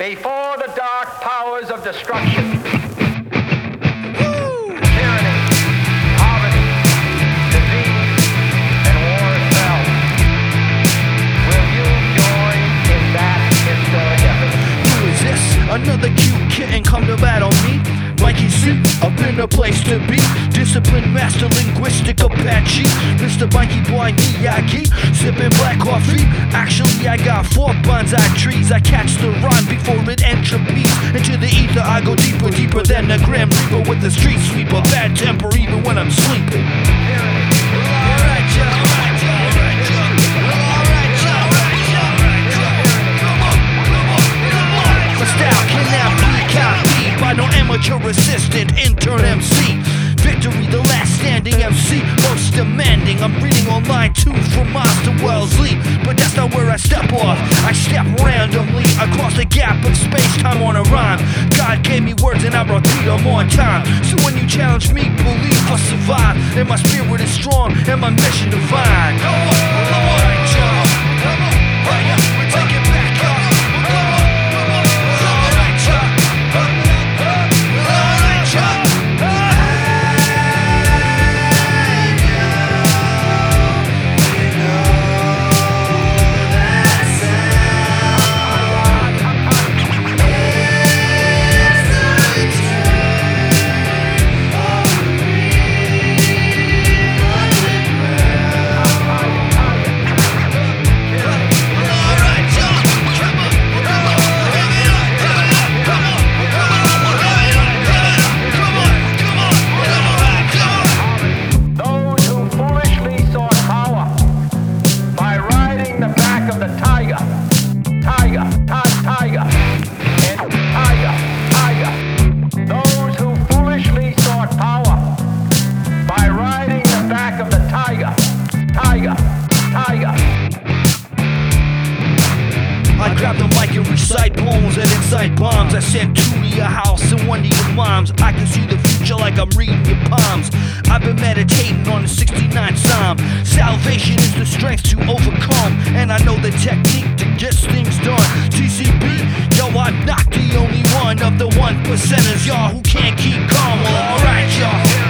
Before the dark powers of destruction, tyranny, C, up in the place to be. Disciplined master linguistic Apache. Mr. Mikey Boy Miyagi. Sipping black coffee. Actually, I got four bonsai trees. I catch the rhyme before it entropies. Into the ether, I go deeper, deeper than the Grim Reaper with the street sweeper. Bad temper even when I'm sleeping. Amateur assistant intern MC. Victory, the last standing MC, most demanding. I'm reading online too from Monster World's Leap, but that's not where I step off. I step randomly across the gap of space time on a rhyme. God gave me words and I repeat them on time. So when you challenge me, believe I survive. And my spirit is strong and my mission divine. Tiger, ti- tiger, tiger, tiger. Those who foolishly sought power by riding the back of the tiger, tiger, tiger. I grab the mic and recite poems and incite bombs. I sent two to your house and one to your mom's. I can see the future like I'm reading your palms. I've been meditating on the 69th Psalm. Salvation is the strength to overcome, and I know the technique to get things done. TCB, yo, I'm not the only one of the one percenters, y'all, who can't keep calm. Well, I'm